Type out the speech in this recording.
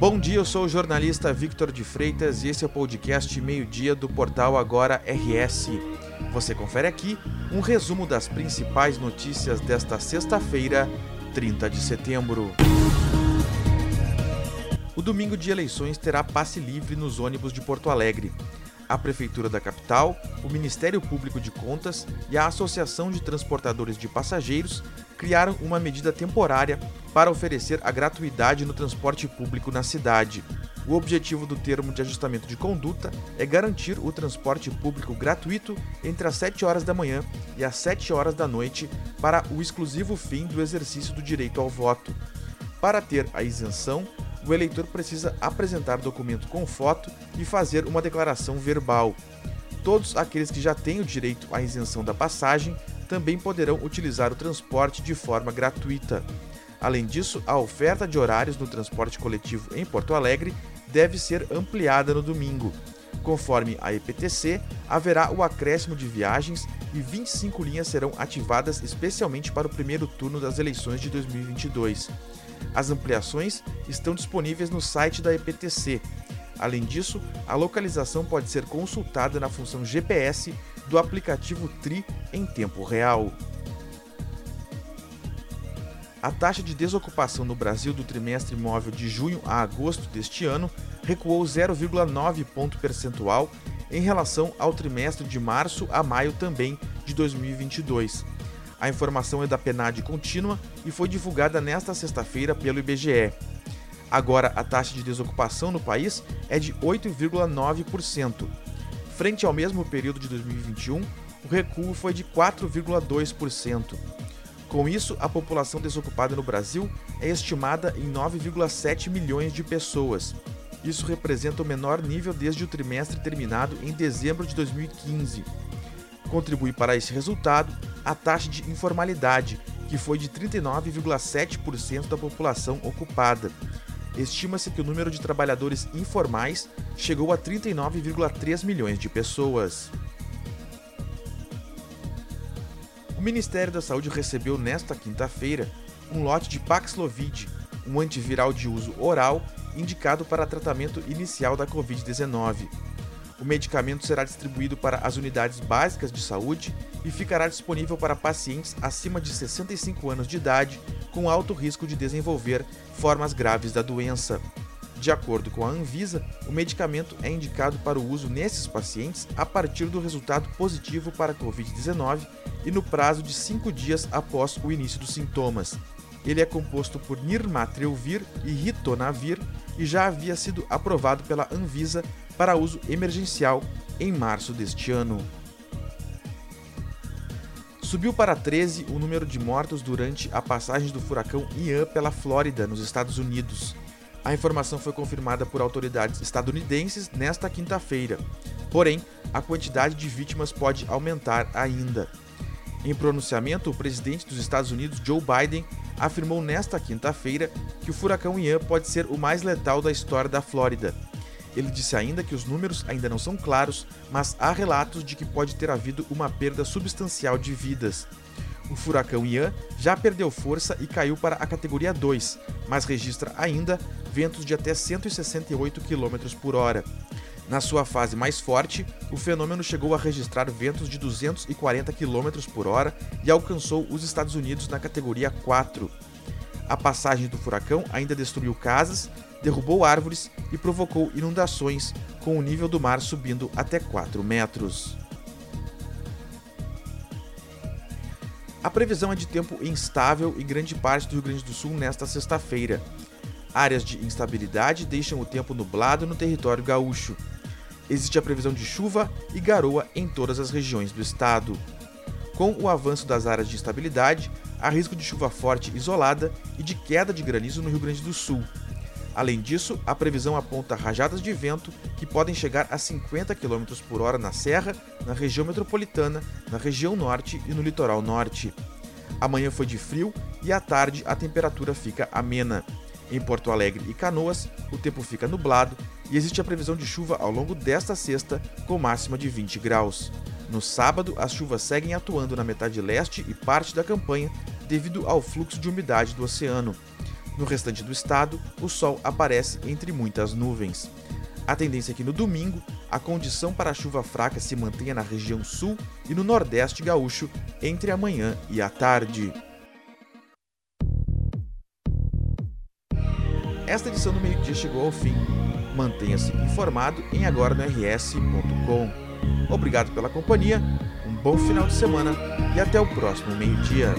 Bom dia, eu sou o jornalista Victor de Freitas e esse é o podcast Meio-Dia do portal Agora RS. Você confere aqui um resumo das principais notícias desta sexta-feira, 30 de setembro. O domingo de eleições terá passe livre nos ônibus de Porto Alegre. A Prefeitura da capital, o Ministério Público de Contas e a Associação de Transportadores de Passageiros criaram uma medida temporária para oferecer a gratuidade no transporte público na cidade. O objetivo do termo de ajustamento de conduta é garantir o transporte público gratuito entre as 7 horas da manhã e as 7 horas da noite para o exclusivo fim do exercício do direito ao voto. Para ter a isenção, o eleitor precisa apresentar documento com foto e fazer uma declaração verbal. Todos aqueles que já têm o direito à isenção da passagem também poderão utilizar o transporte de forma gratuita. Além disso, a oferta de horários no transporte coletivo em Porto Alegre deve ser ampliada no domingo. Conforme a EPTC, haverá o acréscimo de viagens e 25 linhas serão ativadas especialmente para o primeiro turno das eleições de 2022. As ampliações estão disponíveis no site da EPTC. Além disso, a localização pode ser consultada na função GPS do aplicativo Tri em tempo real. A taxa de desocupação no Brasil do trimestre móvel de junho a agosto deste ano recuou 0,9 ponto percentual em relação ao trimestre de março a maio também de 2022. A informação é da PNAD contínua e foi divulgada nesta sexta-feira pelo IBGE. Agora, a taxa de desocupação no país é de 8,9%, Frente ao mesmo período de 2021, o recuo foi de 4,2%. Com isso, a população desocupada no Brasil é estimada em 9,7 milhões de pessoas. Isso representa o menor nível desde o trimestre terminado em dezembro de 2015. Contribui para esse resultado a taxa de informalidade, que foi de 39,7% da população ocupada, estima-se que o número de trabalhadores informais chegou a 39,3 milhões de pessoas. O Ministério da Saúde recebeu nesta quinta-feira um lote de Paxlovid, um antiviral de uso oral indicado para tratamento inicial da Covid-19. O medicamento será distribuído para as unidades básicas de saúde e ficará disponível para pacientes acima de 65 anos de idade com alto risco de desenvolver formas graves da doença. De acordo com a Anvisa, o medicamento é indicado para o uso nesses pacientes a partir do resultado positivo para a Covid-19 e no prazo de cinco dias após o início dos sintomas. Ele é composto por nirmatrelvir e ritonavir e já havia sido aprovado pela Anvisa para uso emergencial em março deste ano. Subiu para 13 o número de mortos durante a passagem do furacão Ian pela Flórida, nos Estados Unidos. A informação foi confirmada por autoridades estadunidenses nesta quinta-feira. Porém, a quantidade de vítimas pode aumentar ainda. Em pronunciamento, o presidente dos Estados Unidos, Joe Biden, afirmou nesta quinta-feira que o furacão Ian pode ser o mais letal da história da Flórida. Ele disse ainda que os números ainda não são claros, mas há relatos de que pode ter havido uma perda substancial de vidas. O furacão Ian já perdeu força e caiu para a categoria 2, mas registra ainda ventos de até 168 km por hora. Na sua fase mais forte, o fenômeno chegou a registrar ventos de 240 km por hora e alcançou os Estados Unidos na categoria 4. A passagem do furacão ainda destruiu casas, derrubou árvores e provocou inundações, com o nível do mar subindo até 4 metros. A previsão é de tempo instável em grande parte do Rio Grande do Sul nesta sexta-feira. Áreas de instabilidade deixam o tempo nublado no território gaúcho existe a previsão de chuva e garoa em todas as regiões do estado. Com o avanço das áreas de instabilidade, há risco de chuva forte isolada e de queda de granizo no Rio Grande do Sul. Além disso, a previsão aponta rajadas de vento que podem chegar a 50 km por hora na Serra, na região metropolitana, na região norte e no litoral norte. Amanhã foi de frio e à tarde a temperatura fica amena. Em Porto Alegre e Canoas, o tempo fica nublado e existe a previsão de chuva ao longo desta sexta, com máxima de 20 graus. No sábado, as chuvas seguem atuando na metade leste e parte da campanha devido ao fluxo de umidade do oceano. No restante do estado, o sol aparece entre muitas nuvens. A tendência é que no domingo, a condição para a chuva fraca se mantenha na região sul e no nordeste gaúcho entre a manhã e a tarde. Esta edição do meio-dia chegou ao fim. Mantenha-se informado em agora.rs.com. Obrigado pela companhia, um bom final de semana e até o próximo meio-dia.